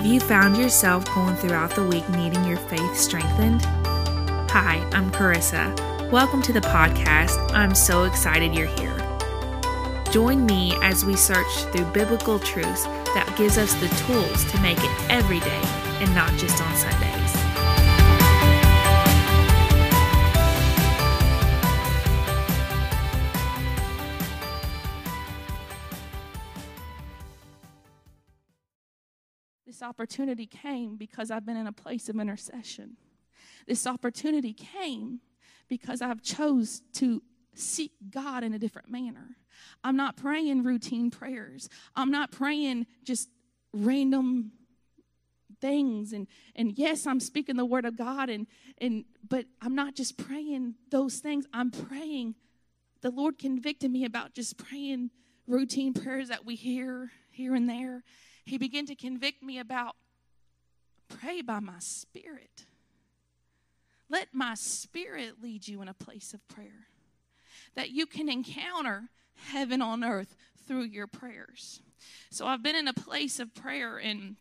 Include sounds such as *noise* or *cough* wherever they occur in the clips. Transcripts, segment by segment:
Have you found yourself going throughout the week needing your faith strengthened? Hi, I'm Carissa. Welcome to the podcast. I'm so excited you're here. Join me as we search through biblical truths that gives us the tools to make it every day and not just on Sundays. Opportunity came because I've been in a place of intercession. This opportunity came because I've chose to seek God in a different manner. I'm not praying routine prayers. I'm not praying just random things and and yes i'm speaking the word of god and and but i'm not just praying those things i'm praying the lord convicted me about just praying routine prayers that we hear here and there he began to convict me about pray by my spirit let my spirit lead you in a place of prayer that you can encounter heaven on earth through your prayers. So I've been in a place of prayer and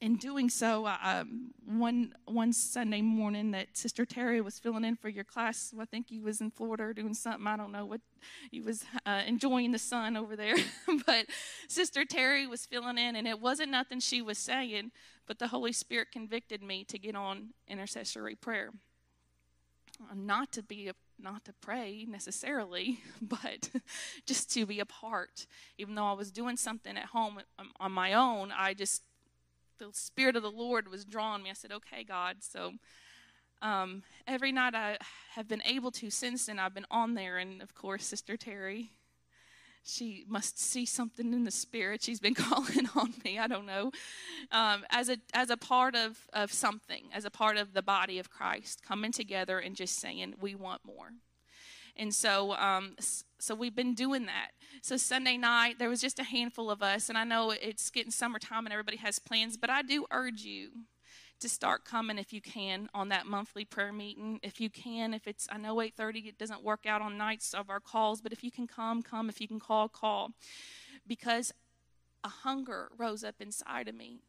in doing so, um, one one Sunday morning that Sister Terry was filling in for your class, I think he was in Florida doing something. I don't know what he was uh, enjoying the sun over there. *laughs* but Sister Terry was filling in, and it wasn't nothing she was saying, but the Holy Spirit convicted me to get on intercessory prayer, not to be a not to pray necessarily, *laughs* but *laughs* just to be a part. Even though I was doing something at home um, on my own, I just, the Spirit of the Lord was drawing me. I said, okay, God. So um, every night I have been able to since then, I've been on there. And of course, Sister Terry she must see something in the spirit. She's been *laughs* calling on me. I don't know. Um, as a as a part of of something, as a part of the body of Christ, coming together and just saying we want more. And so, um, so we've been doing that. So Sunday night there was just a handful of us, and I know it's getting summertime and everybody has plans, but I do urge you to start coming if you can on that monthly prayer meeting. If you can, if it's I know 8:30 it doesn't work out on nights of our calls, but if you can come, come. If you can call, call. Because a hunger rose up inside of me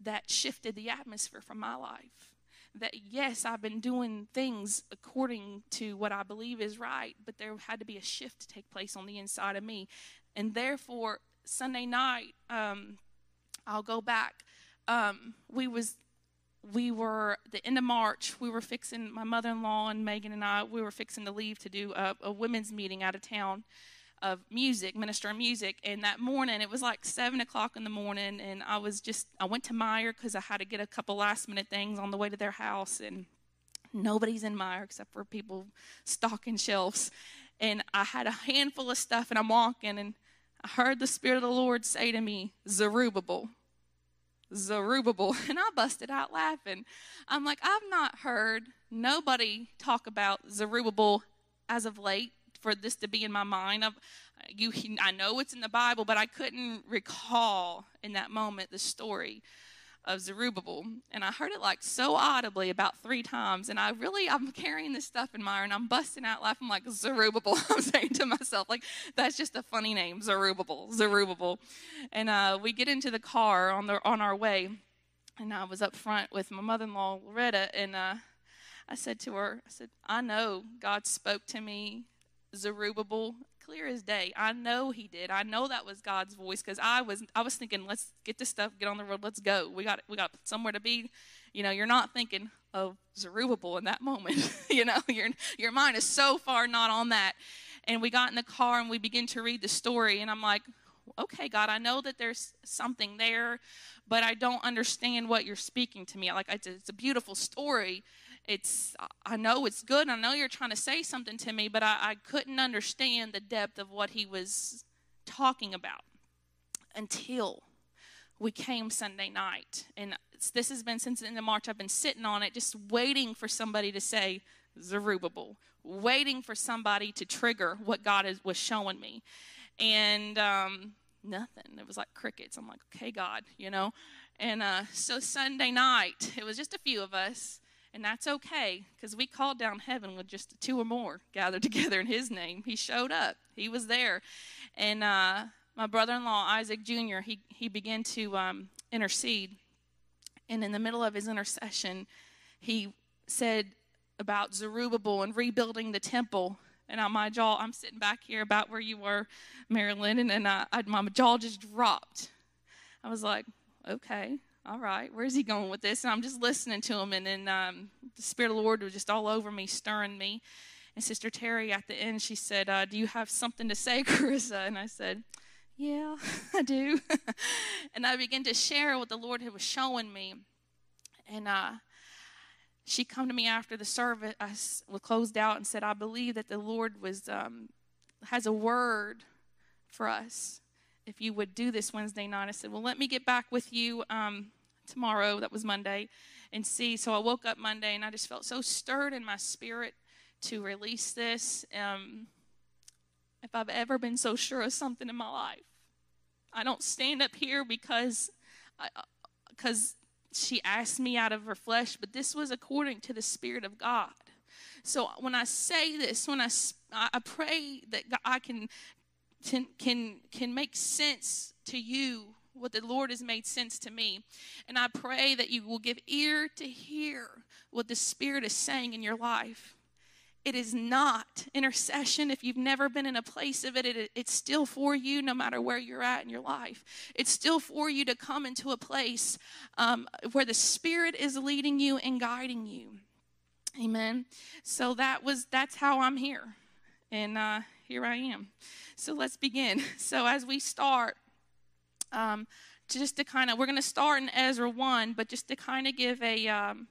that shifted the atmosphere for my life. That yes, I've been doing things according to what I believe is right, but there had to be a shift to take place on the inside of me. And therefore, Sunday night, um, I'll go back. Um, we was we were the end of March. We were fixing my mother-in-law and Megan and I. We were fixing to leave to do a, a women's meeting out of town of music, minister of music. And that morning, it was like seven o'clock in the morning, and I was just I went to Meijer because I had to get a couple last minute things on the way to their house, and nobody's in Meijer except for people stocking shelves. And I had a handful of stuff, and I'm walking, and I heard the Spirit of the Lord say to me, Zerubbabel. Zerubbabel. *laughs* And I busted out laughing. I'm like, I've not heard nobody talk about Zerubbabel as of late for this to be in my mind. I've, you, I know it's in the Bible, but I couldn't recall in that moment the story of Zerubbabel. And I heard it like so audibly about three times. And I really, I'm carrying this stuff in my and I'm busting out laughing I'm like Zerubbabel. *laughs* I'm saying to myself, like, that's just a funny name, Zerubbabel, Zerubbabel. And uh, we get into the car on, the, on our way. And I was up front with my mother in law, Loretta. And uh, I said to her, I said, I know God spoke to me, Zerubbabel, clear as day. I know he did. I know that was God's voice because I was I was thinking, let's get this stuff, get on the road, let's go. We got we got somewhere to be. You know, you're not thinking of Zerubbabel in that moment. *laughs* you know, your your mind is so far not on that. And we got in the car and we begin to read the story, and I'm like, okay, God, I know that there's something there, but I don't understand what you're speaking to me. Like it's a, it's a beautiful story, it's i know it's good i know you're trying to say something to me but I, I couldn't understand the depth of what he was talking about until we came sunday night. And this has been since the end of march. I've been sitting on it just waiting for somebody to say zerubbabel waiting for somebody to trigger what god is, was showing me. And um, nothing. It was like crickets. I'm like okay god you know? And uh, so sunday night it was just a few of us and that's okay because we called down heaven with just two or more gathered *laughs* together in His name. He showed up, He was there. And uh, my brother in law, Isaac Jr., he, he began to um, intercede. And in the middle of his intercession, he said about Zerubbabel and rebuilding the temple. And on my jaw, I'm sitting back here about where you were, Marilyn, and, and I, I, my jaw just dropped. I was like, okay, all right, where's he going with this? And I'm just listening to him, and then um, the Spirit of the Lord was just all over me, stirring me. And Sister Terry at the end, she said, uh, Do you have something to say, *laughs* Carissa? And I said, Yeah, *laughs* I do. *laughs* and I began to share what the Lord had was showing me. And uh, she come to me after the service I was closed out and said, I believe that the Lord was um, has a word for us if you would do this Wednesday night. I said, Well, let me get back with you um, tomorrow. That was Monday. And see. So I woke up Monday and I just felt so stirred in my spirit to release this. Um, if I've ever been so sure of something in my life, I don't stand up here because because uh, she asked me out of her flesh, but this was according to the Spirit of God. So when I say this, when I I pray that I can can can can make sense to you what the Lord has made sense to me. And I pray that you will give ear to hear what the Spirit is saying in your life. It is not intercession. If you've never been in a place of it, it, it's still for you no matter where you're at in your life. It's still for you to come into a place um, where the Spirit is leading you and guiding you. Amen. So that was that's how I'm here, and uh, here I am. So let's begin. *laughs* So as we start, um, just to kind of we're going to start in Ezra one, but just to kind of give a um,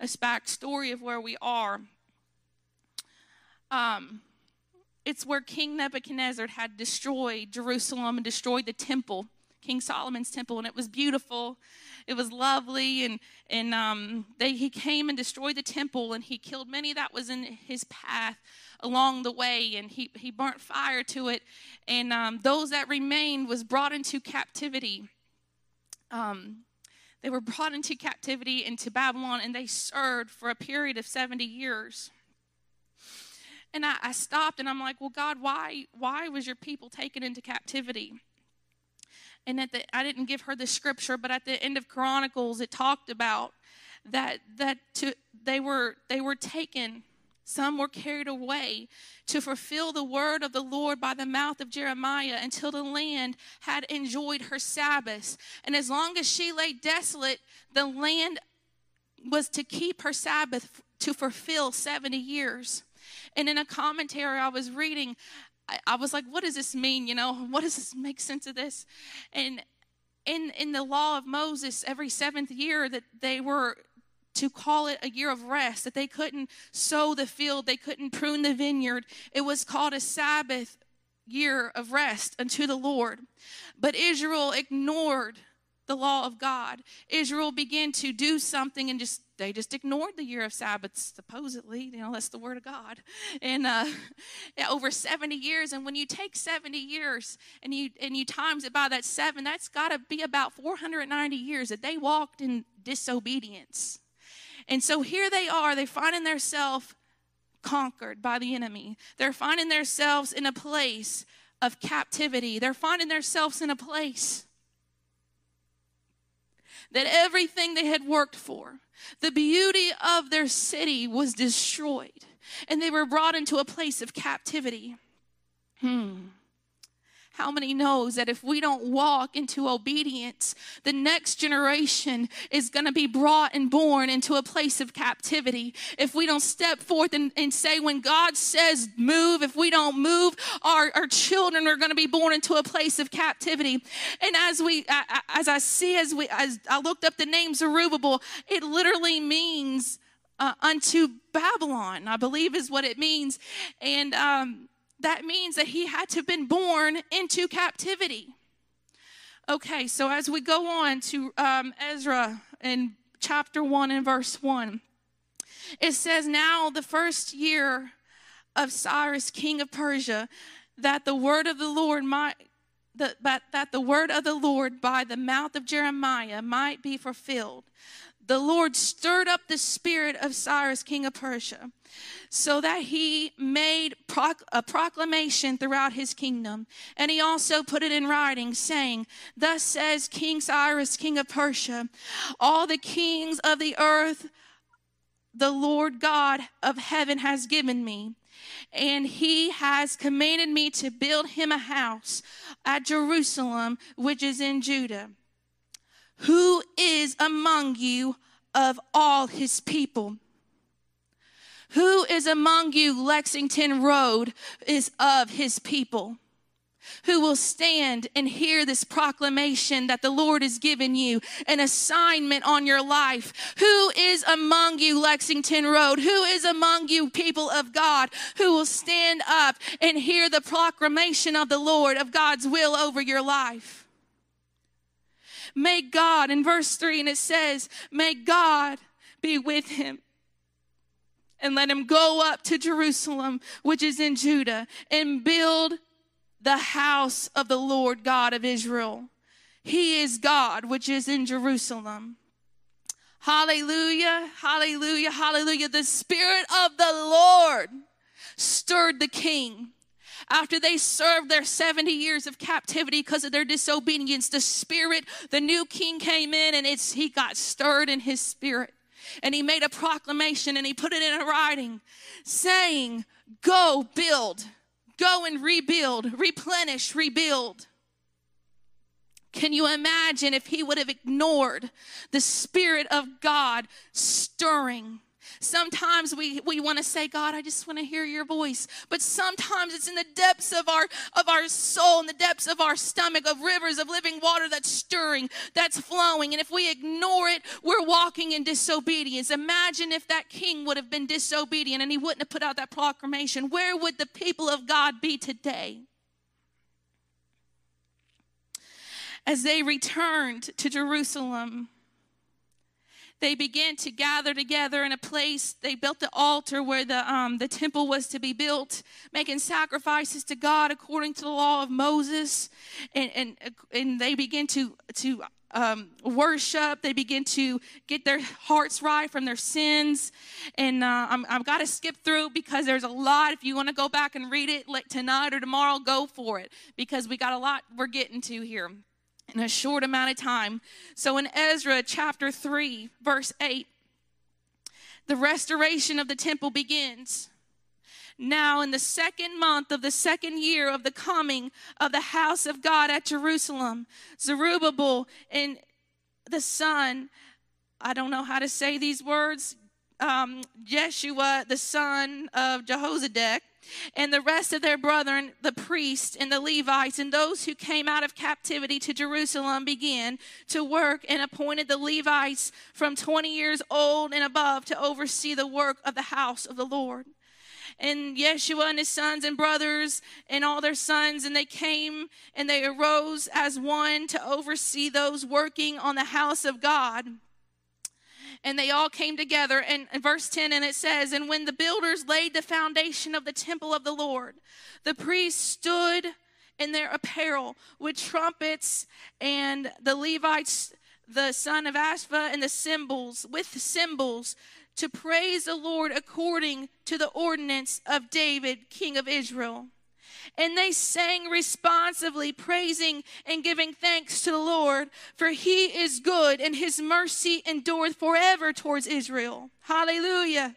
a backstory of where we are. Um, it's where King Nebuchadnezzar had destroyed Jerusalem and destroyed the temple, King Solomon's temple, and it was beautiful. It was lovely, and and um, they, he came and destroyed the temple, and he killed many that was in his path along the way, and he he burnt fire to it, and um, those that remained was brought into captivity. Um, they were brought into captivity into Babylon, and they served for a period of seventy years. And I, I stopped and I'm like, well, God, why, why was your people taken into captivity? And at the, I didn't give her the scripture, but at the end of Chronicles, it talked about that that to, they were they were taken some were carried away to fulfill the word of the Lord by the mouth of Jeremiah until the land had enjoyed her Sabbaths. And as long as she lay desolate, the land was to keep her Sabbath to fulfill 70 years. And in a commentary I was reading, I, I was like, what does this mean? You know, what does this make sense of this? And in in the law of Moses, every seventh year that they were to call it a year of rest, that they couldn't sow the field, they couldn't prune the vineyard. It was called a Sabbath year of rest unto the Lord. But Israel ignored the law of God. Israel began to do something and just they just ignored the year of Sabbath, supposedly. You know, that's the word of God. And uh, *laughs* over 70 years. And when you take 70 years and you and you times it by that seven, that's got to be about 490 years that they walked in disobedience. And so here they are, they finding themselves conquered by the enemy. They're finding themselves in a place of captivity. They're finding themselves in a place that everything they had worked for, the beauty of their city was destroyed, and they were brought into a place of captivity. Hmm. How many knows that if we don't walk into obedience, the next generation is going to be brought and born into a place of captivity? If we don't step forth and, and say, when God says move, if we don't move, our, our children are going to be born into a place of captivity. And as we, as I see, as we, as I looked up the name Zerubbabel, it literally means uh, unto Babylon, I believe is what it means. And, um, that means that he had to have been born into captivity. Okay, so as we go on to um, Ezra in chapter 1 and verse 1, it says, Now the first year of Cyrus, king of Persia, that the word of the Lord might. That, that the word of the Lord by the mouth of Jeremiah might be fulfilled. The Lord stirred up the spirit of Cyrus, king of Persia, so that he made a proclamation throughout his kingdom. And he also put it in writing, saying, Thus says King Cyrus, king of Persia, all the kings of the earth the Lord God of heaven has given me. And he has commanded me to build him a house at Jerusalem, which is in Judah. Who is among you of all his people? Who is among you, Lexington Road, is of his people? who will stand and hear this proclamation that the Lord has given you, an assignment on your life. Who is among you, Lexington Road? Who is among you, people of God, who will stand up and hear the proclamation of the Lord of God's will over your life? May God, in verse 3, and it says, May God be with him and let him go up to Jerusalem, which is in Judah, and build the house of the Lord God of Israel. He is God, which is in Jerusalem. Hallelujah, hallelujah, hallelujah. The Spirit of the Lord stirred the king. After they served their 70 years of captivity because of their disobedience, the Spirit, the new king came in and it's, he got stirred in his spirit. And he made a proclamation and he put it in a writing saying, Go build Go and rebuild, replenish, rebuild. Can you imagine if he would have ignored the Spirit of God stirring? Sometimes we, we want to say, God, I just want to hear your voice. But sometimes it's in the depths of our of our soul, in the depths of our stomach, of rivers of living water that's stirring, that's flowing. And if we ignore it, we're walking in disobedience. Imagine if that king would have been disobedient and he wouldn't have put out that proclamation. Where would the people of God be today? As they returned to Jerusalem, they began to gather together in a place. They built the altar where the, um, the temple was to be built, making sacrifices to God according to the law of Moses. And, and, and they began to, to um, worship. They begin to get their hearts right from their sins. And uh, i have got to skip through because there's a lot. If you want to go back and read it like tonight or tomorrow, go for it because we got a lot we're getting to here in a short amount of time. So in Ezra chapter 3, verse 8, the restoration of the temple begins. Now, in the second month of the second year of the coming of the house of God at Jerusalem, Zerubbabel and the son, I don't know how to say these words, um, Jeshua, the son of Jehozadak, and the rest of their brethren, the priests and the Levites, and those who came out of captivity to Jerusalem began to work and appointed the Levites from 20 years old and above to oversee the work of the house of the Lord. And Yeshua and his sons and brothers and all their sons, and they came and they arose as one to oversee those working on the house of God and they all came together. And, verse 10, and it says, And when the builders laid the foundation of the temple of the Lord, the priests stood in their apparel with trumpets, and the Levites, the son of Ashva, and the cymbals, with cymbals, to praise the Lord according to the ordinance of David, king of Israel. And they sang responsively, praising and giving thanks to the Lord, for he is good and his mercy endureth forever towards Israel. Hallelujah.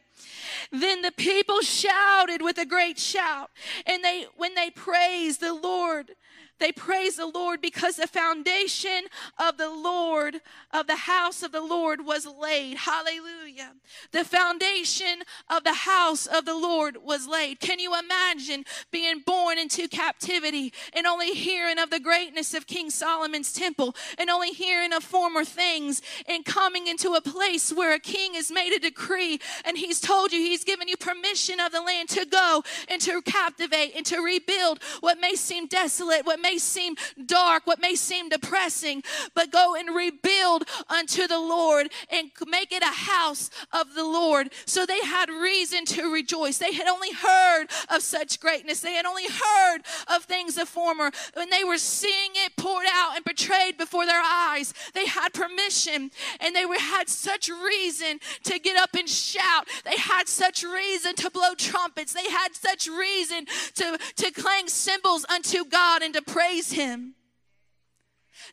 Then the people shouted with a great shout, and they when they praised the Lord, they praise the Lord because the foundation of the Lord, of the house of the Lord was laid. Hallelujah. The foundation of the house of the Lord was laid. Can you imagine being born into captivity and only hearing of the greatness of King Solomon's temple and only hearing of former things and coming into a place where a king has made a decree and he's told you, he's given you permission of the land to go and to captivate and to rebuild what may seem desolate, what may may seem dark, what may seem depressing, but go and rebuild unto the Lord and make it a house of the Lord. So they had reason to rejoice. They had only heard of such greatness, they had only heard of things of former. When they were seeing it poured out and betrayed before their eyes, they had permission and they were, had such reason to get up and shout. They had such reason to blow trumpets. They had such reason to, to clang cymbals unto God and to praise Him.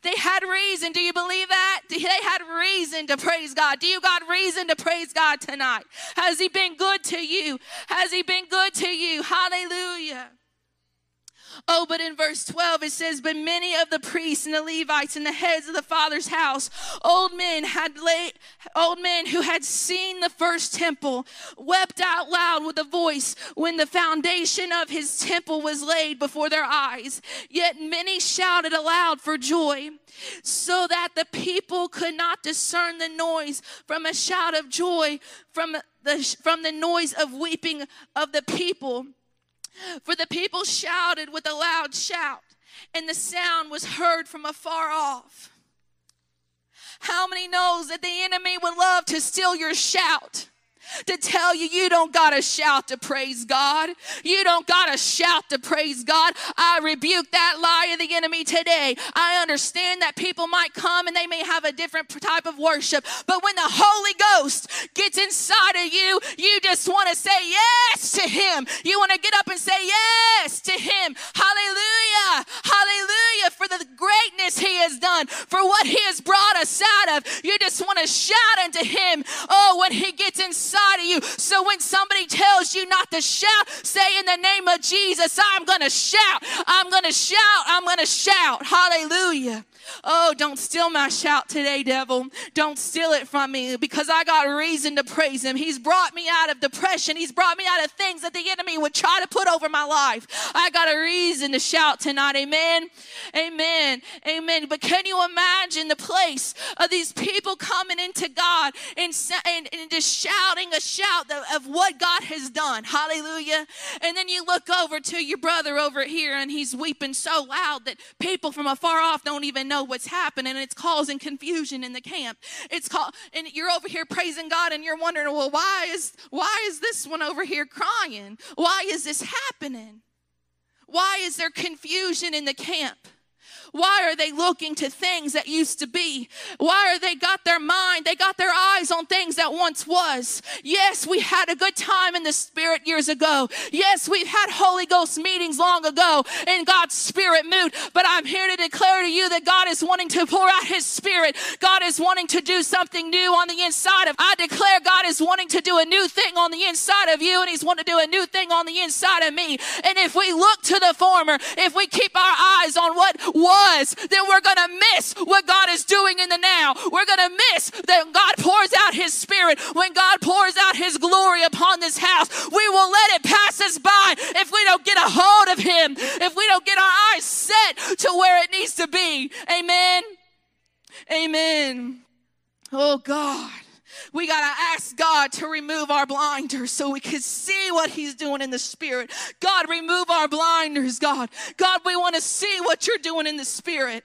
They had reason. Do you believe that? They had reason to praise God. Do you got reason to praise God tonight? Has He been good to you? Has He been good to you? Hallelujah. Oh, but in verse 12 it says, But many of the priests and the Levites and the heads of the father's house, old men had late, old men who had seen the first temple, wept out loud with a voice when the foundation of his temple was laid before their eyes. Yet many shouted aloud for joy, so that the people could not discern the noise from a shout of joy from the, from the noise of weeping of the people. For the people shouted with a loud shout, and the sound was heard from afar off. How many knows that the enemy would love to steal your shout? To tell you you don't gotta shout to praise God. You don't gotta shout to praise God. I rebuke that lie of the enemy today. I understand that people might come and they may have a different type of worship, but when the Holy Ghost gets inside of you, you just want to say yes to Him. You want to get up and say yes to Him. Hallelujah. Hallelujah for the greatness He has done, for what He has brought us out of. You just want to shout unto Him. Oh, when He gets inside inside of you. So when somebody tells you not to shout, say in the name of Jesus, I'm going to shout. I'm going to shout. I'm going to shout. Hallelujah. Oh, don't steal my shout today, devil. Don't steal it from me because I got reason to praise him. He's brought me out of depression. He's brought me out of things that the enemy would try to put over my life. I got a reason to shout tonight. Amen. Amen. Amen. But can you imagine the place of these people coming into God and, and, and just shouting a shout of, of what God has done? Hallelujah. And then you look over to your brother over here and he's weeping so loud that people from afar off don't even know know what's happening and it's causing confusion in the camp. It's called and you're over here praising God and you're wondering, well, why is why is this one over here crying? Why is this happening? Why is there confusion in the camp? Why are they looking to things that used to be? Why are they got their mind? They got their eyes on things that once was. Yes, we had a good time in the spirit years ago. Yes, we've had Holy Ghost meetings long ago in God's spirit mood. But I'm here to declare to you that God is wanting to pour out his spirit. God is wanting to do something new on the inside of. I declare God is wanting to do a new thing on the inside of you and he's wanting to do a new thing on the inside of me. And if we look to the former, if we keep our eyes on what was was, then we're going to miss what God is doing in the now. We're going to miss that God pours out his spirit. When God pours out his glory upon this house, we will let it pass us by if we don't get a hold of him, if we don't get our eyes set to where it needs to be. Amen. Amen. Oh God. We got to ask God to remove our blinders so we can see what He's doing in the Spirit. God, remove our blinders, God. God, we want to see what you're doing in the Spirit.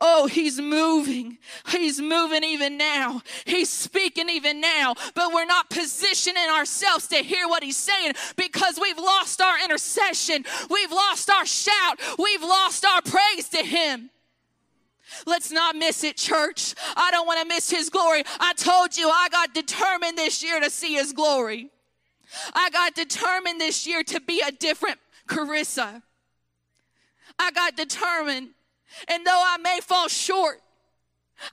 Oh, he's moving. He's moving even now. He's speaking even now. But we're not positioning ourselves to hear what he's saying because we've lost our intercession. We've lost our shout. We've lost our praise to him. Let's not miss it, church. I don't want to miss his glory. I told you I got determined this year to see his glory. I got determined this year to be a different Carissa. I got determined. And though I may fall short,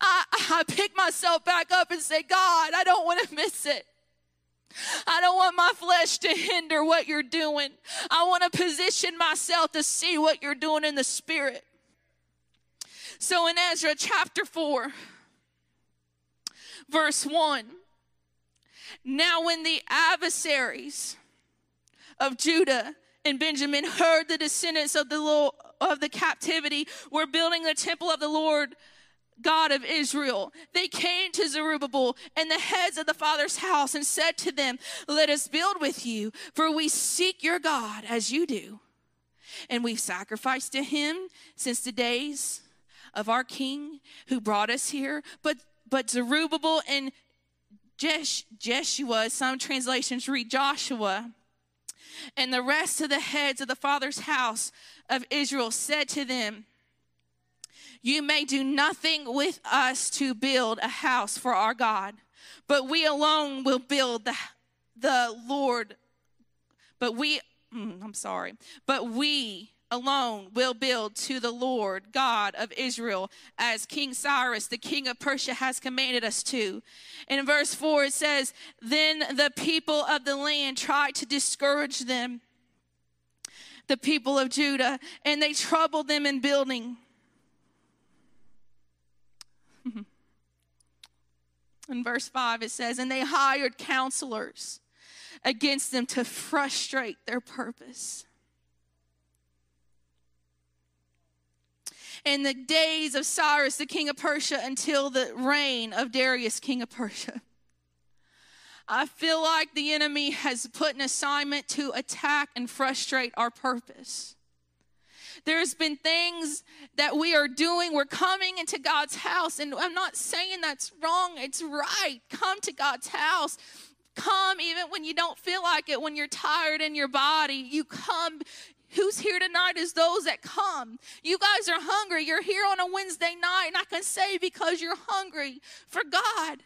I, I pick myself back up and say, God, I don't want to miss it. I don't want my flesh to hinder what you're doing. I want to position myself to see what you're doing in the spirit. So in Ezra chapter 4, verse 1, now when the adversaries of Judah and Benjamin heard the descendants of the Lord, of the captivity were building the temple of the Lord God of Israel. They came to Zerubbabel and the heads of the father's house and said to them, Let us build with you, for we seek your God as you do. and we've sacrificed to him since the days of our king who brought us here. But but Zerubbabel and Jesh, Jeshua, some translations read Joshua, and the rest of the heads of the father's house of Israel said to them, You may do nothing with us to build a house for our God, but we alone will build the, the Lord. But we, mm, I'm sorry, but we alone will build to the Lord God of Israel as King Cyrus, the king of Persia, has commanded us to. And in verse 4, it says, Then the people of the land tried to discourage them, the people of Judah, and they troubled them in building. *laughs* in verse 5, it says, And they hired counselors against them to frustrate their purpose. In the days of Cyrus, the king of Persia, until the reign of Darius, king of Persia. I feel like the enemy has put an assignment to attack and frustrate our purpose. There's been things that we are doing. We're coming into God's house, and I'm not saying that's wrong, it's right. Come to God's house. Come even when you don't feel like it, when you're tired in your body. You come Who's here tonight is those that come. You guys are hungry. You're here on a Wednesday night, and I can say because you're hungry for God.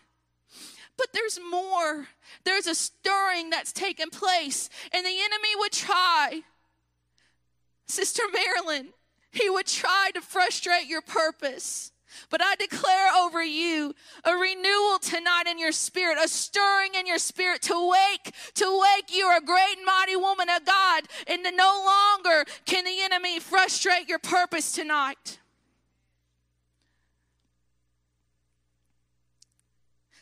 But there's more. There's a stirring that's taken place, and the enemy would try. Sister Marilyn, he would try to frustrate your purpose. But I declare over you a renewal tonight in your spirit, a stirring in your spirit to wake, to wake. You're a great and mighty woman of God, and no longer can the enemy frustrate your purpose tonight.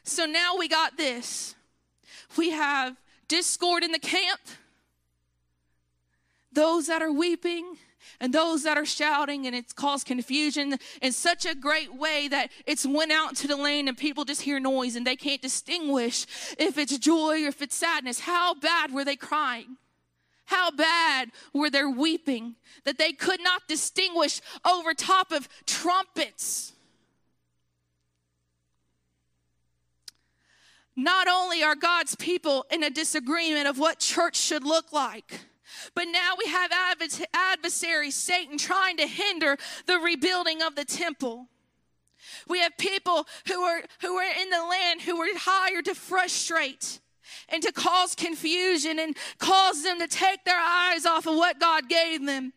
So now we got this. We have discord in the camp, those that are weeping and those that are shouting and it's caused confusion in such a great way that it's went out to the lane and people just hear noise and they can't distinguish if it's joy or if it's sadness. How bad were they crying? How bad were they weeping that they could not distinguish over top of trumpets? Not only are God's people in a disagreement of what church should look like, but now we have adversary Satan trying to hinder the rebuilding of the temple. We have people who are who are in the land who were hired to frustrate and to cause confusion and cause them to take their eyes off of what God gave them.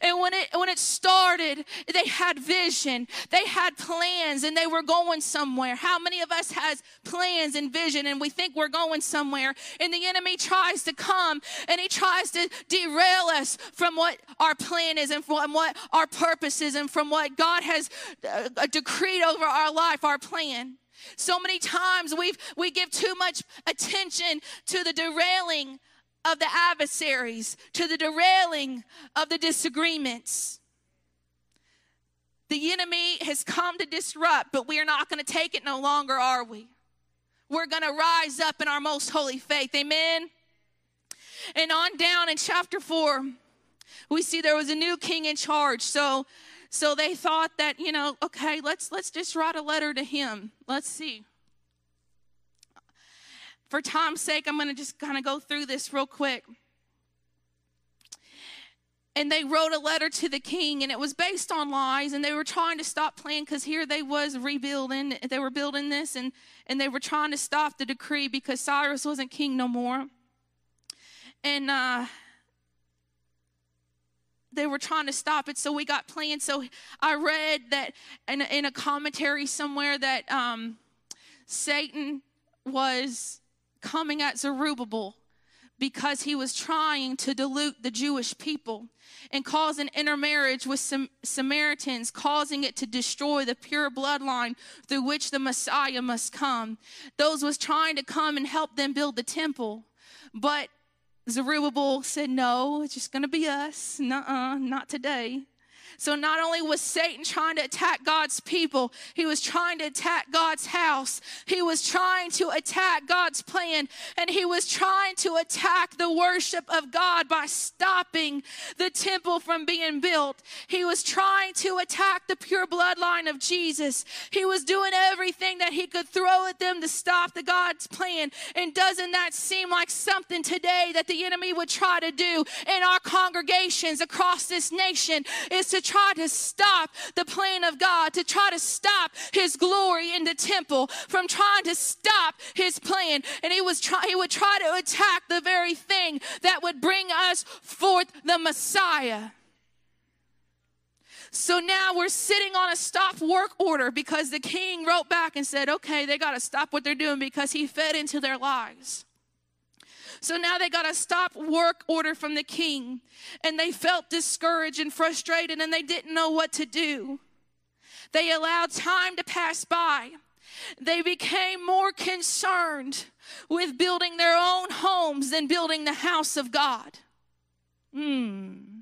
And when it when it started, they had vision, they had plans, and they were going somewhere. How many of us has plans and vision, and we think we're going somewhere, and the enemy tries to come and he tries to derail us from what our plan is and from what our purpose is and from what God has uh, decreed over our life, our plan. So many times we've we give too much attention to the derailing of the adversaries, to the derailing of the disagreements. The enemy has come to disrupt, but we are not going to take it no longer, are we? We're going to rise up in our most holy faith. Amen. And on down in chapter 4, we see there was a new king in charge. So so they thought that, you know, okay, let's let's just write a letter to him. Let's see for time's sake, I'm going to just kind of go through this real quick. And they wrote a letter to the king, and it was based on lies. And they were trying to stop playing because here they was rebuilding. They were building this, and and they were trying to stop the decree because Cyrus wasn't king no more. And uh, they were trying to stop it, so we got plans. So I read that in, in a commentary somewhere that um, Satan was coming at Zerubbabel because he was trying to dilute the Jewish people and cause an intermarriage with some Samaritans, causing it to destroy the pure bloodline through which the Messiah must come. Those was trying to come and help them build the temple. But Zerubbabel said, No, it's just going to be us. Nuh-uh, not today. So not only was Satan trying to attack God's people, he was trying to attack God's house. He was trying to attack God's plan, and he was trying to attack the worship of God by stopping the temple from being built. He was trying to attack the pure bloodline of Jesus. He was doing everything that he could throw at them to stop the God's plan. And doesn't that seem like something today that the enemy would try to do in our congregations across this nation is to try to stop the plan of God, to try to stop his glory in the temple, from trying to stop his plan. And he was try, he would try to attack the very thing that would bring us forth the Messiah. So now we're sitting on a stop work order because the king wrote back and said, okay, they got to stop what they're doing because he fed into their lives. So now they got a stop work order from the king, and they felt discouraged and frustrated, and they didn't know what to do. They allowed time to pass by. They became more concerned with building their own homes than building the house of God. Hmm.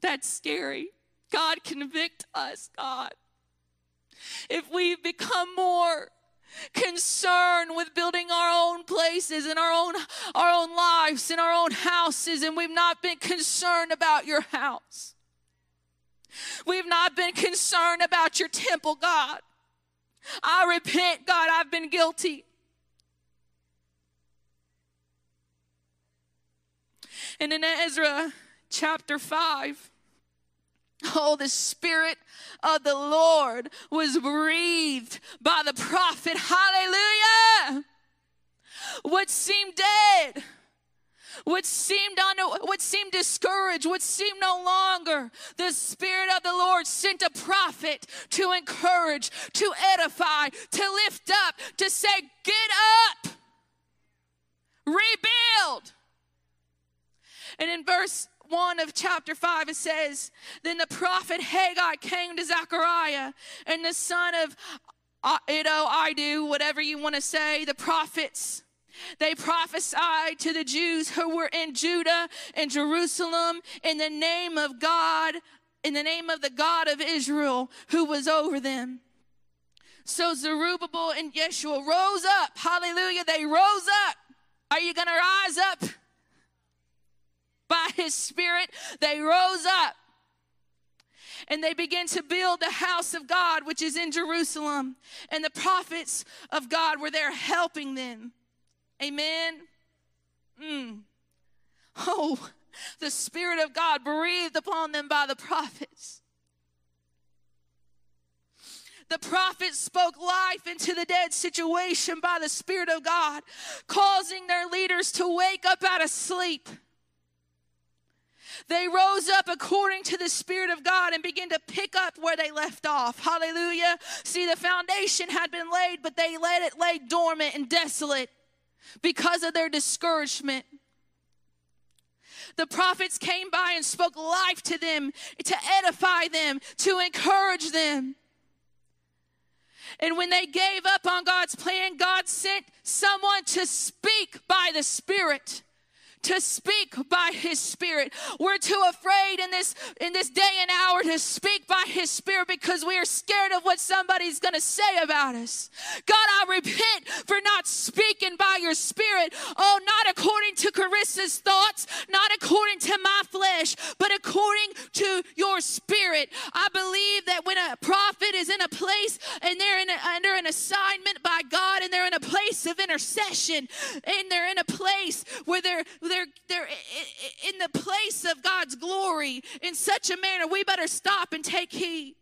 That's scary. God, convict us, God. If we become more concerned with building our own places and our own our own lives and our own houses and we've not been concerned about your house. We've not been concerned about your temple god. I repent god i've been guilty. And in ezra chapter 5 *laughs* Oh, the Spirit of the Lord was breathed by the prophet. Hallelujah. What seemed dead, what seemed un, what seemed discouraged, what seemed no longer, the Spirit of the Lord sent a prophet to encourage, to edify, to lift up, to say, Get up, rebuild. And in verse 1 of chapter 5, it says, Then the prophet Haggai came to Zechariah, and the son of Iddo, I do, whatever you want to say, the prophets. They prophesied to the Jews who were in Judah and Jerusalem in the name of God, in the name of the God of Israel who was over them. So Zerubbabel and Yeshua rose up. Hallelujah. They rose up. Are you going to rise up? By his spirit, they rose up and they began to build the house of God, which is in Jerusalem. And the prophets of God were there helping them. Amen. Mm. Oh, the Spirit of God breathed upon them by the prophets. The prophets spoke life into the dead situation by the Spirit of God, causing their leaders to wake up out of sleep they rose up according to the Spirit of God and began to pick up where they left off. Hallelujah. See, the foundation had been laid, but they let it lay dormant and desolate because of their discouragement. The prophets came by and spoke life to them, to edify them, to encourage them. And when they gave up on God's plan, God sent someone to speak by the Spirit to speak by his spirit. We're too afraid in this in this day and hour to speak by his spirit because we are scared of what somebody's going to say about us. God, I repent for not speaking by your spirit. Oh, not according to Carissa's thoughts, not according to my flesh, but according to your spirit. I believe that when a prophet is in a place and they're in a, under an assignment by God and place of intercession and they're in a place where they're they're, they're in the place of God's glory in such a manner, we better stop and take heed.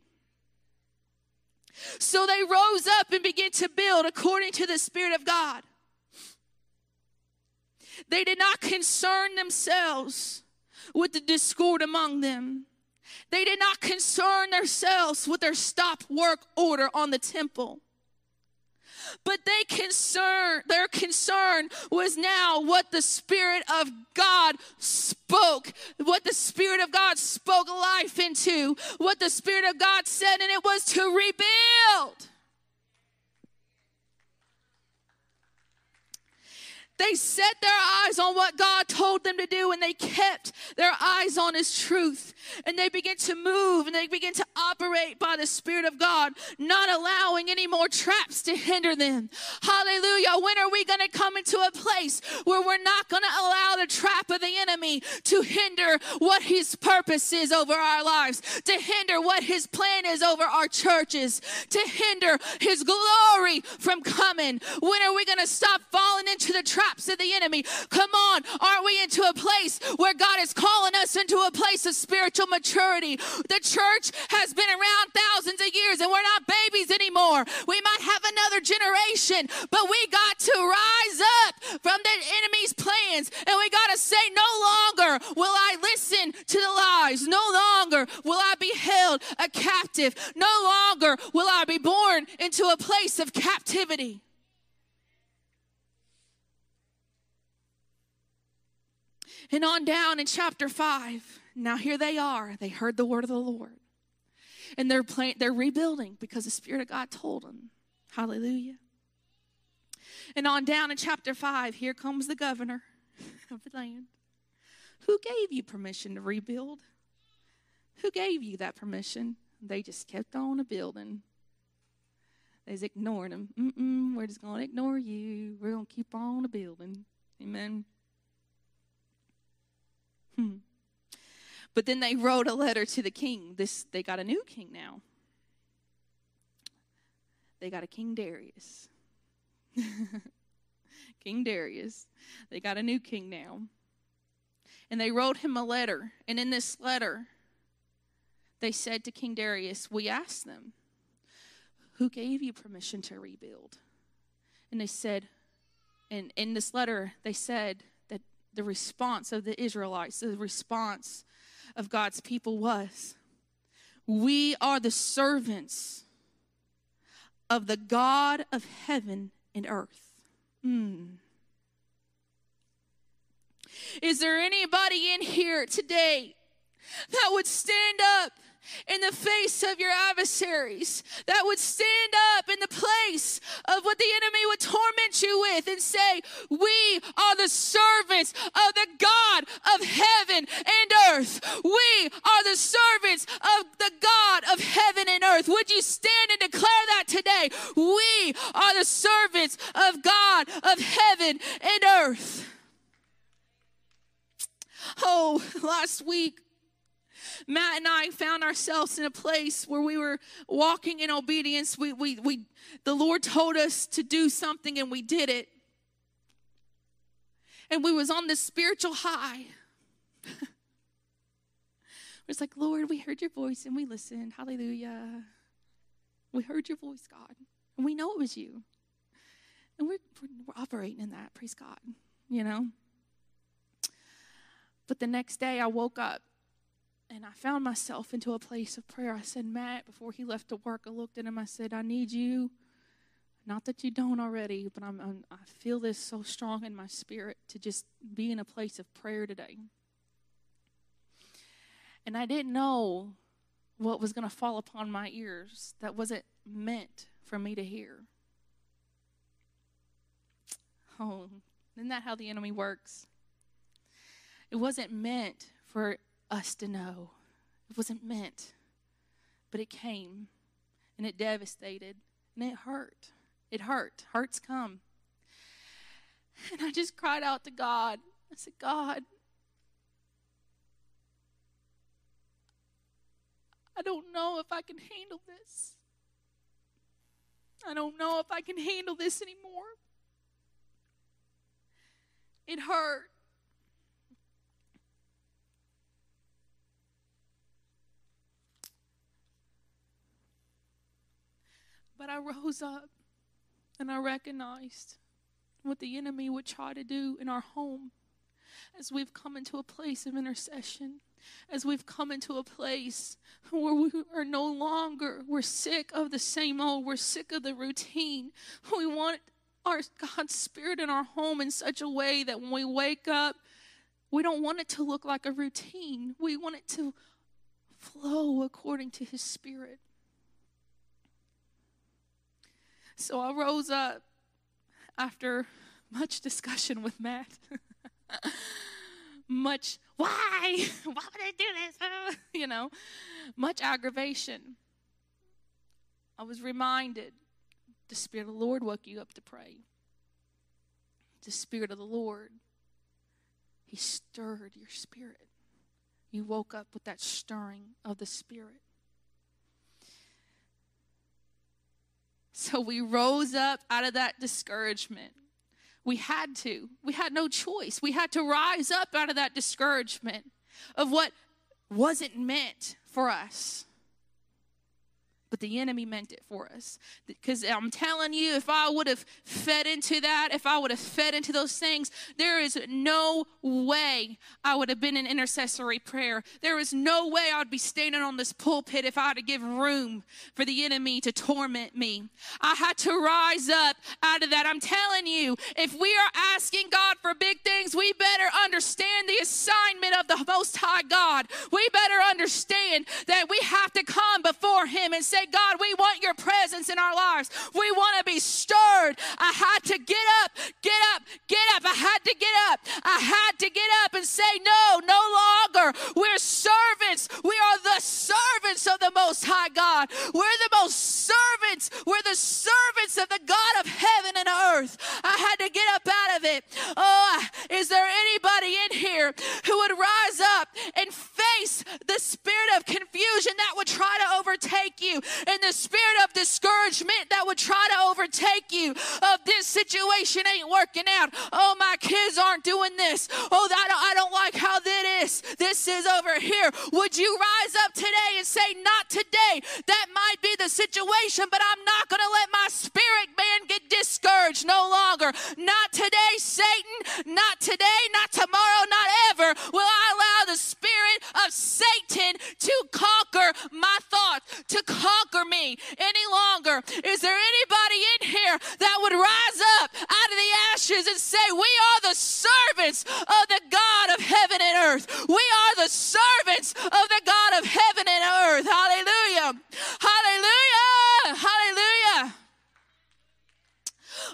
So they rose up and began to build according to the Spirit of God. They did not concern themselves with the discord among them. They did not concern themselves with their stop work order on the temple. But they concern, their concern was now what the Spirit of God spoke, what the Spirit of God spoke life into, what the Spirit of God said, and it was to rebuild. They set their eyes on what God told them to do and they kept their eyes on His truth. And they begin to move and they begin to operate by the Spirit of God, not allowing any more traps to hinder them. Hallelujah. When are we going to come into a place where we're not going to allow the trap of the enemy to hinder what His purpose is over our lives, to hinder what His plan is over our churches, to hinder His glory from coming? When are we going to stop falling into the traps of the enemy? Come on, aren't we into a place where God is calling us into a place of spiritual maturity? The church has been around thousands of years and we're not babies anymore. We might have another generation, but we got to rise up from the enemy's plans and we got to say, No longer will I listen to the lies. No longer will I be held a captive. No longer will I be born into a place of captivity. And on down in chapter 5, now here they are. They heard the word of the Lord. And they're they're rebuilding because the Spirit of God told them. Hallelujah. And on down in chapter 5, here comes the governor *laughs* of the land. Who gave you permission to rebuild? Who gave you that permission? They just kept on a building. They's ignoring them. Mm-mm, we're just going to ignore you. We're going to keep on a building. Amen. Hmm. But then they wrote a letter to the king. This they got a new king now. They got a King Darius. *laughs* king Darius. They got a new king now. And they wrote him a letter. And in this letter, they said to King Darius, We asked them, Who gave you permission to rebuild? And they said, and in this letter, they said, the response of the Israelites, the response of God's people was We are the servants of the God of heaven and earth. Mm. Is there anybody in here today that would stand up in the face of your adversaries, that would stand up in the place of what the enemy would torment you with and say, We are the servants of the God of heaven and earth. We are the servants of the God of heaven and earth. Would you stand and declare that today? We are the servants of God of heaven and earth. Oh, last week Matt and I found ourselves in a place where we were walking in obedience. We, we, we, the Lord told us to do something and we did it. And we was on this spiritual high. *laughs* it was like, Lord, we heard your voice and we listened. Hallelujah. We heard your voice, God. And we know it was you. And we're, we're operating in that. Praise God. You know? But the next day I woke up and I found myself into a place of prayer. I said, Matt, before he left to work, I looked at him. I said, I need you. Not that you don't already, but I'm, I'm, i feel this so strong in my spirit to just be in a place of prayer today. And I didn't know what was going to fall upon my ears that wasn't meant for me to hear. Oh, isn't that how the enemy works? It wasn't meant for us to know. It wasn't meant, but it came and it devastated and it hurt. It hurt. Hurts come. And I just cried out to God. I said, God, I don't know if I can handle this. I don't know if I can handle this anymore. It hurt. But I rose up and I recognized what the enemy would try to do in our home as we've come into a place of intercession, as we've come into a place where we are no longer, we're sick of the same old, we're sick of the routine. We want our God's Spirit in our home in such a way that when we wake up, we don't want it to look like a routine. We want it to flow according to His Spirit. So I rose up after much discussion with Matt. *laughs* much, why? *laughs* Why would I do this? *laughs* you know, much aggravation. I was reminded the Spirit of the Lord woke you up to pray. The Spirit of the Lord, He stirred your spirit. You woke up with that stirring of the Spirit. So we rose up out of that discouragement. We had to. We had no choice. We had to rise up out of that discouragement of what wasn't meant for us but the enemy meant it for us. Because I'm telling you, if I would have fed into that, if I would have fed into those things, there is no way I would have been in intercessory prayer. There is no way I would be standing on this pulpit if I had to give room for the enemy to torment me. I had to rise up out of that. I'm telling you, if we are asking God for big things, we better understand the assignment of the Most High God. We better understand that we have to come before Him and say, say, God, we want your presence in our lives. We want to be stirred. I had to get up, get up, get up. I had to get up. I had to get up and say, No, no longer. We're servants. We are the servants of the Most High God. We're the most servants. We're the servants of the God of heaven and earth. I had to get up out of it. Oh, is there anybody in here who would rise up and face the spirit of confusion that would try to overtake you and the spirit of discouragement that would try to overtake you of this situation ain't working out. Oh, my kids aren't doing this. Oh, I don't, I don't like how that is. This is over here. Would you rise up today and say, Not today? That might be the situation, but I'm not going to let my spirit man get discouraged no longer. Not today, Satan. Not today, not tomorrow, not ever will I allow the spirit of Satan to conquer my thoughts, to conquer me any longer. Is there anybody in here that would rise up out of the ashes and say, We are the servants of the God of heaven and earth? We are the servants of the God of heaven and earth. Hallelujah. Hallelujah. Hallelujah.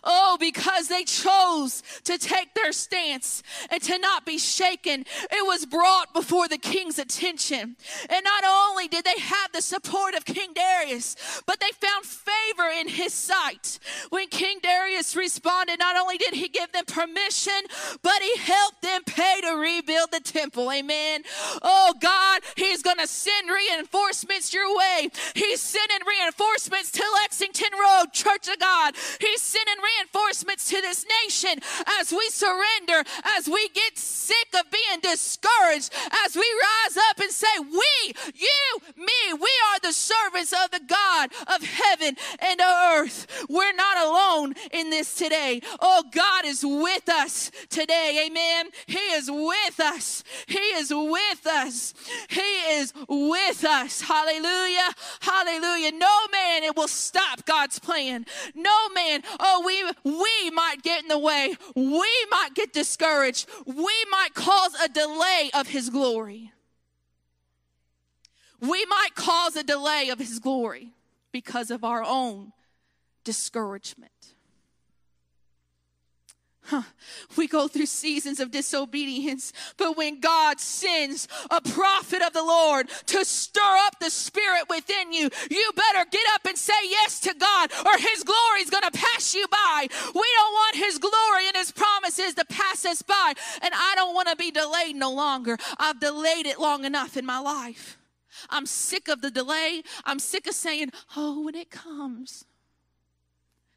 Oh, because they chose to take their stance and to not be shaken, it was brought before the king's attention. And not only did they have the support of King Darius, but they found favor in his sight. When King Darius responded, not only did he give them permission, but he helped them pay to rebuild the temple. Amen. Oh, God, he's going to send reinforcements your way. He's sending reinforcements to Lexington Road, Church of God. He's sending reinforcements to this nation as we surrender, as we get sick of being discouraged, as we rise up and say, We, you, me, we are the servants of the God of heaven and earth. We're not alone in this today. Oh, God is with us today. Amen. He is with us. He is with us. He is with us. Hallelujah. Hallelujah. No man it will stop God's plan. No man. Oh, we we might get in the way. We might get discouraged. We might cause a delay of his glory. We might cause a delay of his glory because of our own discouragement. Huh. We go through seasons of disobedience, but when God sends a prophet of the Lord to stir up the spirit within you, you better get up and say yes to God, or His glory is going to pass you by. We don't want His glory and His promises to pass us by, and I don't want to be delayed no longer. I've delayed it long enough in my life. I'm sick of the delay. I'm sick of saying, oh, when it comes.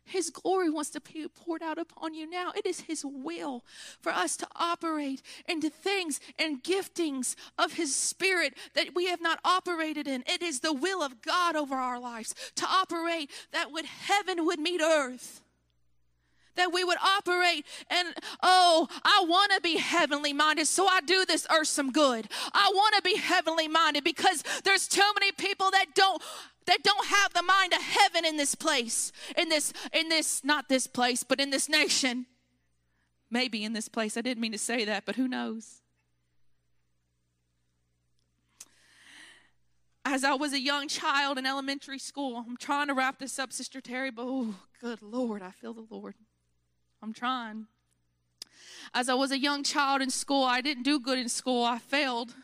His glory wants to be poured out upon you now. It is His will for us to operate into things and giftings of His Spirit that we have not operated in. It is the will of God over our lives to operate that would heaven would meet earth. That we would operate and, oh, I want to be heavenly minded, so I do this earth some good. I want to be heavenly minded because there's too many people that don't that don't have the mind of heaven in this place, in this, in this, not this place, but in this nation. Maybe in this place. I didn't mean to say that, but who knows? As I was a young child in elementary school, I'm trying to wrap this up, Sister Terry, but oh, good Lord, I feel the Lord. I'm trying. as I was a young child in school, I didn't do good in school. I failed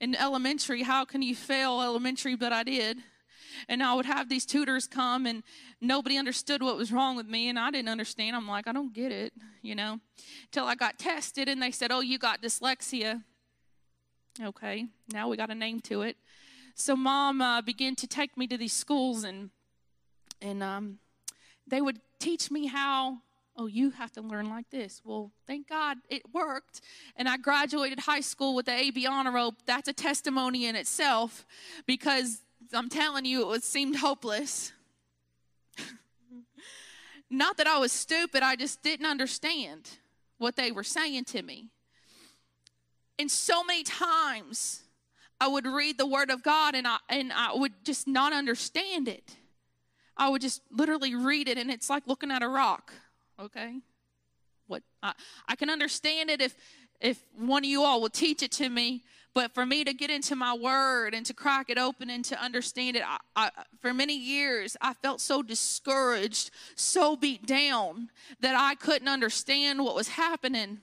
in elementary. How can you fail elementary? But I did. And I would have these tutors come, and nobody understood what was wrong with me, and I didn't understand. I'm like, I don't get it, you know, till I got tested, and they said, Oh, you got dyslexia. Okay, now we got a name to it. So mom uh, began to take me to these schools, and and um, they would teach me how oh, you have to learn like this. Well, thank God it worked. And I graduated high school with the AB honor roll. That's a testimony in itself because I'm telling you, it seemed hopeless. *laughs* Not that I was stupid, I just didn't understand what they were saying to me. And so many times I would read the word of God and I and I would just not understand it. I would just literally read it and it's like looking at a rock, okay? What I, I can understand it if if one of you all will teach it to me, but for me to get into my word and to crack it open and to understand it, I, I, for many years, I felt so discouraged, so beat down that I couldn't understand what was happening.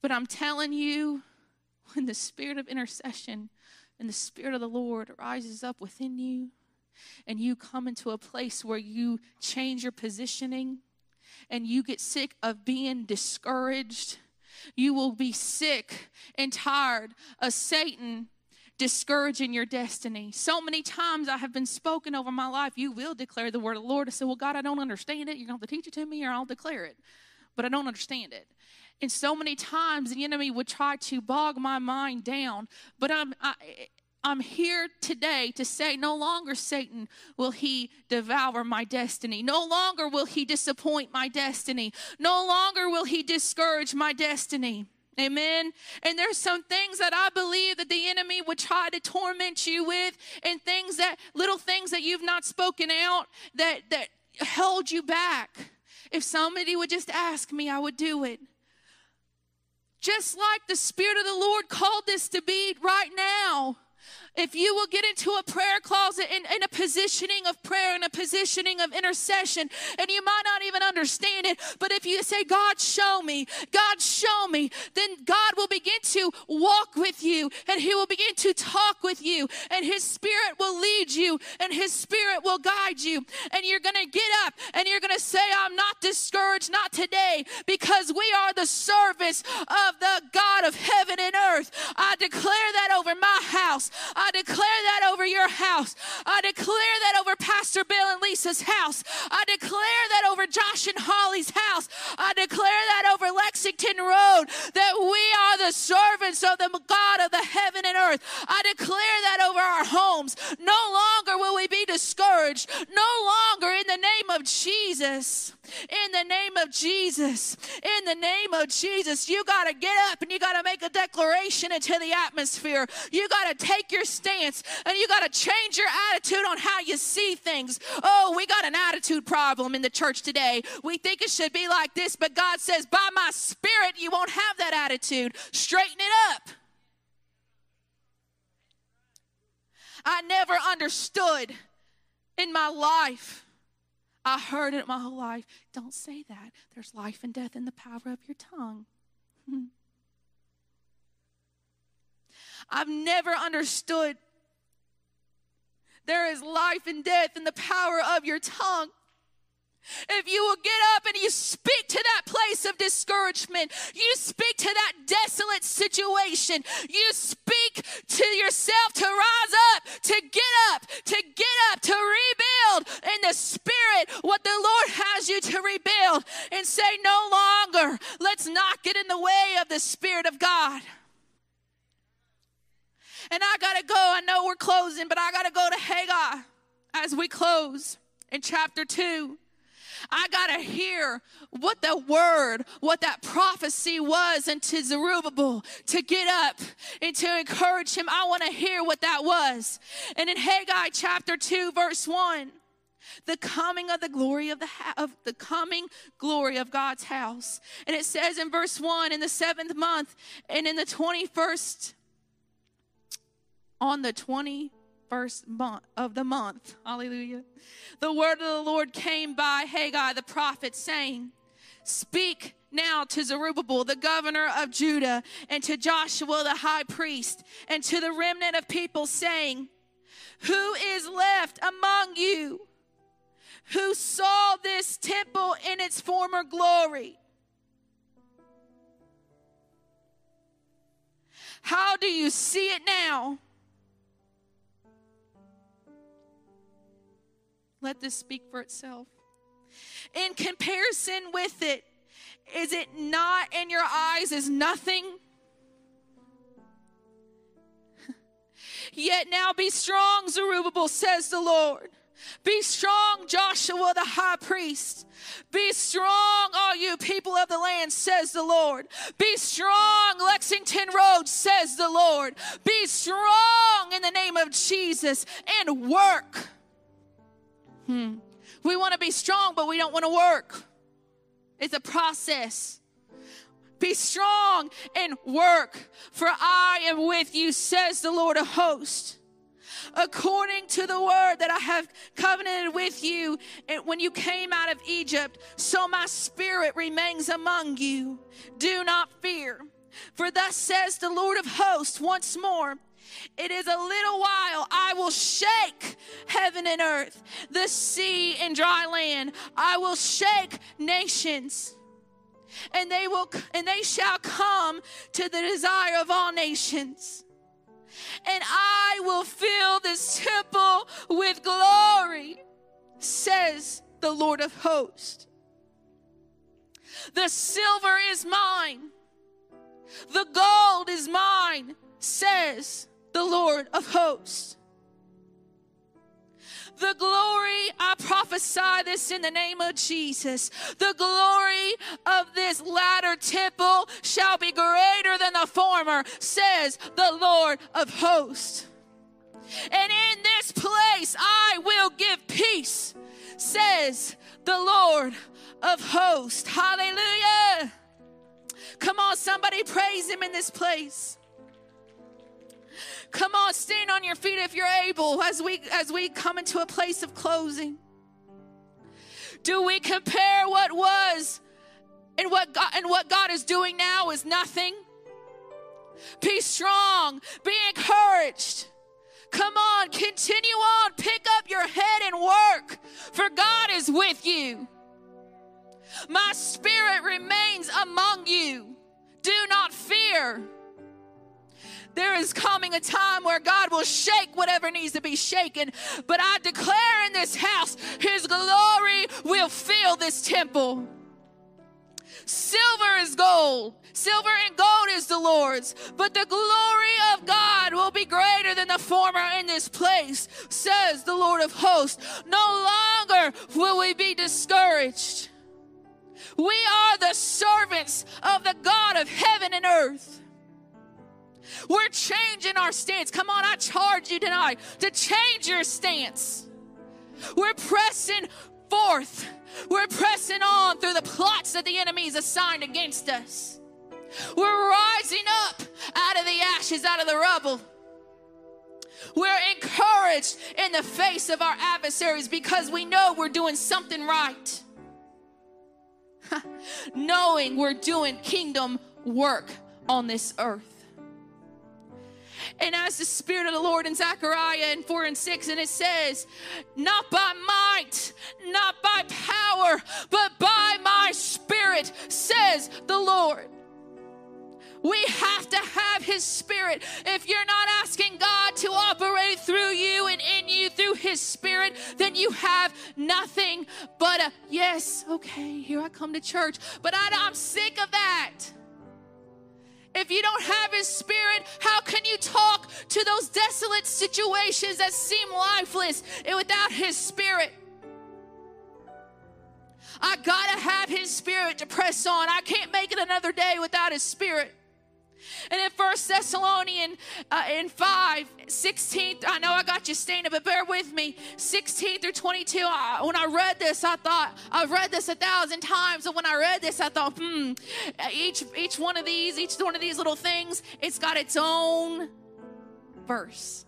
But I'm telling you, *laughs* when the spirit of intercession and the spirit of the Lord rises up within you, and you come into a place where you change your positioning and you get sick of being discouraged you will be sick and tired of Satan discouraging your destiny. So many times I have been spoken over my life, you will declare the word of the Lord. I said, Well, God, I don't understand it. You're going to have to teach it to me or I'll declare it. But I don't understand it. And so many times the enemy would try to bog my mind down. But I'm, I, I'm here today to say no longer, Satan, will he devour my destiny. No longer will he disappoint my destiny. No longer will he discourage my destiny. Amen. And there's some things that I believe that the enemy would try to torment you with, and things that little things that you've not spoken out that that held you back. If somebody would just ask me, I would do it. Just like the Spirit of the Lord called this to be right now if you will get into a prayer closet in, in a positioning of prayer and a positioning of intercession, and you might not even understand it, but if you say, God, show me, God, show me, then God will begin to walk with you and He will begin to talk with you, and His Spirit will lead you and His Spirit will guide you. And you're going to get up and you're going to say, I'm not discouraged, not today, because we are the service of the God of heaven and earth. I declare that over my house. I declare that over your house. I declare that over Pastor Bill and Lisa's house. I declare that over Josh and Holly's house. I declare that over Lexington Road that we are the servants of the God of the heaven and earth. I declare that over our homes. No longer will we be discouraged. No longer in the name of Jesus. In the name of Jesus. In the name of Jesus. You got to get up and you got to make a declaration into the atmosphere. You got to take your stance and you got to change your attitude on how you see things. Oh, we got an attitude problem in the church today. We think it should be like this, but God says, by my spirit, you won't have that attitude. Straighten it up. I never understood in my life. I heard it my whole life. Don't say that. There's life and death in the power of your tongue. *laughs* I've never understood there is life and death in the power of your tongue. If you will get up and you speak to that place of discouragement, you speak to that desolate situation, you speak to yourself to rise up, to get up, to get up, to rebuild in the spirit what the Lord has you to rebuild and say, No longer, let's not get in the way of the Spirit of God. And I got to go. I know we're closing, but I got to go to Haggai as we close in chapter 2. I got to hear what the word, what that prophecy was into Zerubbabel to get up and to encourage him. I want to hear what that was. And in Haggai chapter 2, verse 1, the coming of the glory of the ha- of the coming glory of God's house. And it says in verse 1 in the 7th month and in the 21st on the 21st month of the month. Hallelujah. The word of the Lord came by Haggai the prophet saying, Speak now to Zerubbabel, the governor of Judah, and to Joshua, the high priest, and to the remnant of people, saying, Who is left among you who saw this temple in its former glory? How do you see it now? Let this speak for itself. In comparison with it, is it not in your eyes as nothing? Yet now be strong, Zerubbabel, says the Lord. Be strong, Joshua the high priest. Be strong, all you people of the land, says the Lord. Be strong, Lexington Road, says the Lord. Be strong in the name of Jesus and work. Hmm. We want to be strong, but we don't want to work. It's a process. Be strong and work, for I am with you, says the Lord of hosts. According to the word that I have covenanted with you when you came out of Egypt, so my spirit remains among you. Do not fear. For thus says the Lord of hosts once more it is a little while I will shake heaven and earth, the sea and dry land. I will shake nations. And they will and they shall come to the desire of all nations. And I will fill this temple with glory, says the Lord of hosts. The silver is mine. The gold is mine, says the Lord of hosts. The glory, I prophesy this in the name of Jesus. The glory of this latter temple shall be greater than the former, says the Lord of hosts. And in this place I will give peace, says the Lord of hosts. Hallelujah. Come on, somebody praise him in this place. Come on, stand on your feet if you're able as we as we come into a place of closing. Do we compare what was and what God and what God is doing now is nothing? Be strong, be encouraged. Come on, continue on, pick up your head and work, for God is with you. My spirit remains among you. Do not fear. There is coming a time where God will shake whatever needs to be shaken. But I declare in this house, His glory will fill this temple. Silver is gold. Silver and gold is the Lord's. But the glory of God will be greater than the former in this place, says the Lord of hosts. No longer will we be discouraged. We are the servants of the God of heaven and earth. We're changing our stance. Come on, I charge you tonight to change your stance. We're pressing forth. We're pressing on through the plots that the enemy's assigned against us. We're rising up out of the ashes, out of the rubble. We're encouraged in the face of our adversaries because we know we're doing something right. *laughs* Knowing we're doing kingdom work on this earth. And as the Spirit of the Lord in Zechariah in 4 and 6, and it says, Not by might, not by power, but by my Spirit, says the Lord. We have to have His Spirit. If you're not asking God to operate through you and in you through His Spirit, then you have nothing but a yes, okay, here I come to church. But I, I'm sick of that. If you don't have His Spirit, how can you talk to those desolate situations that seem lifeless and without His Spirit? I gotta have His Spirit to press on. I can't make it another day without His Spirit. And in First Thessalonian uh, in 5, 16, I know I got you standing, but bear with me. 16 through 22, I, when I read this, I thought, I've read this a thousand times. And when I read this, I thought, hmm, each, each one of these, each one of these little things, it's got its own verse.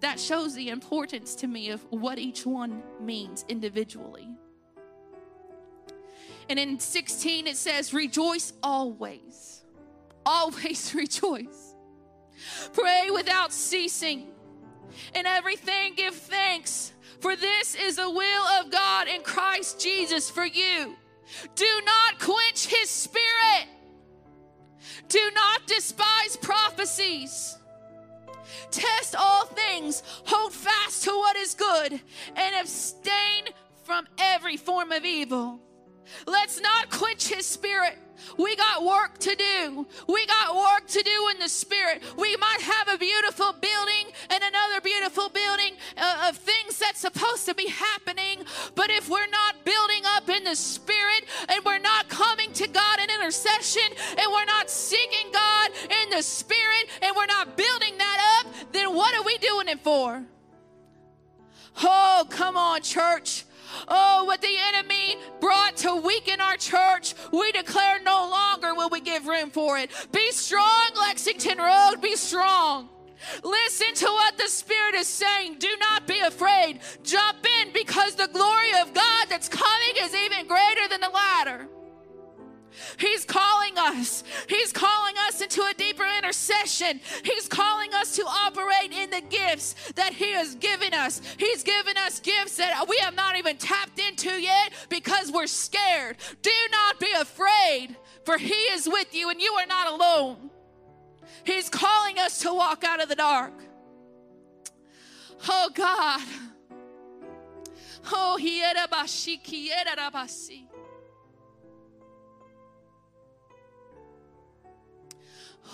That shows the importance to me of what each one means individually. And in 16, it says, Rejoice always. Always *laughs* rejoice. Pray without ceasing. In everything, give thanks, for this is the will of God in Christ Jesus for you. Do not quench his spirit. Do not despise prophecies. Test all things, hold fast to what is good, and abstain from every form of evil. Let's not quench his spirit. We got work to do. We got work to do in the spirit. We might have a beautiful building and another beautiful building uh, of things that's supposed to be happening, but if we're not building up in the spirit and we're not coming to God in intercession and we're not seeking God in the spirit and we're not building that up, then what are we doing it for? Oh, come on, church. Oh, what the enemy brought to weaken our church, we declare no longer will we give room for it. Be strong, Lexington Road, be strong. Listen to what the Spirit is saying. Do not be afraid. Jump in because the glory of God that's coming is even greater than the ladder. He's calling us. He's calling us into a deeper intercession. He's calling us to operate in the gifts that He has given us. He's given us gifts that we have not even tapped into yet because we're scared. Do not be afraid, for He is with you and you are not alone. He's calling us to walk out of the dark. Oh God. Oh, hiera bashi, kiera rabasi.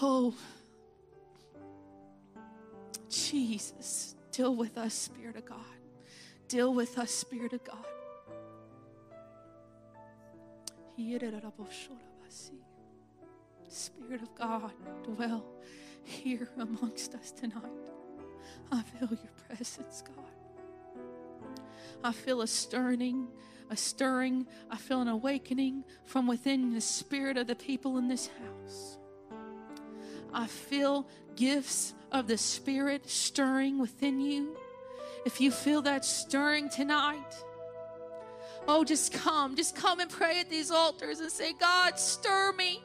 Oh, Jesus, deal with us, Spirit of God. Deal with us, Spirit of God. Spirit of God, dwell here amongst us tonight. I feel your presence, God. I feel a stirring, a stirring. I feel an awakening from within the spirit of the people in this house. I feel gifts of the Spirit stirring within you. If you feel that stirring tonight, oh, just come. Just come and pray at these altars and say, God, stir me.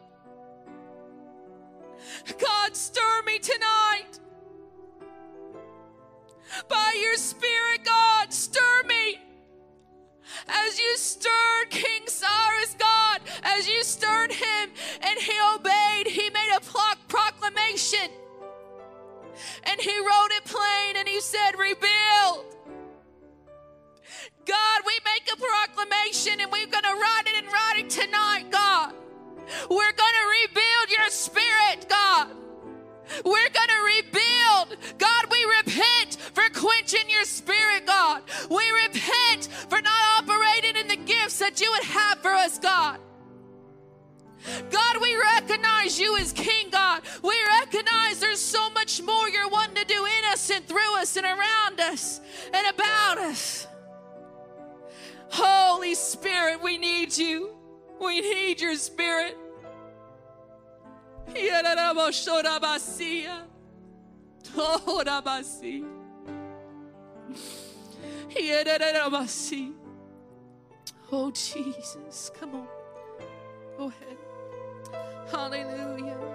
God, stir me tonight. By your Spirit, God, stir me. As you stirred King Cyrus, God, as you stirred him and he obeyed, he made a proclamation. And he wrote it plain and he said, Rebuild. God, we make a proclamation and we're going to write it in writing tonight, God. We're going to rebuild your spirit, God. We're going to rebuild. God, we repent for quenching your spirit, God. We repent for not operating in the gifts that you would have for us, God. God, we recognize you as King, God. We recognize there's so much more you're wanting to do in us and through us and around us and about us. Holy Spirit, we need you. We need your spirit. Oh, Jesus. Come on. Go ahead. Hallelujah.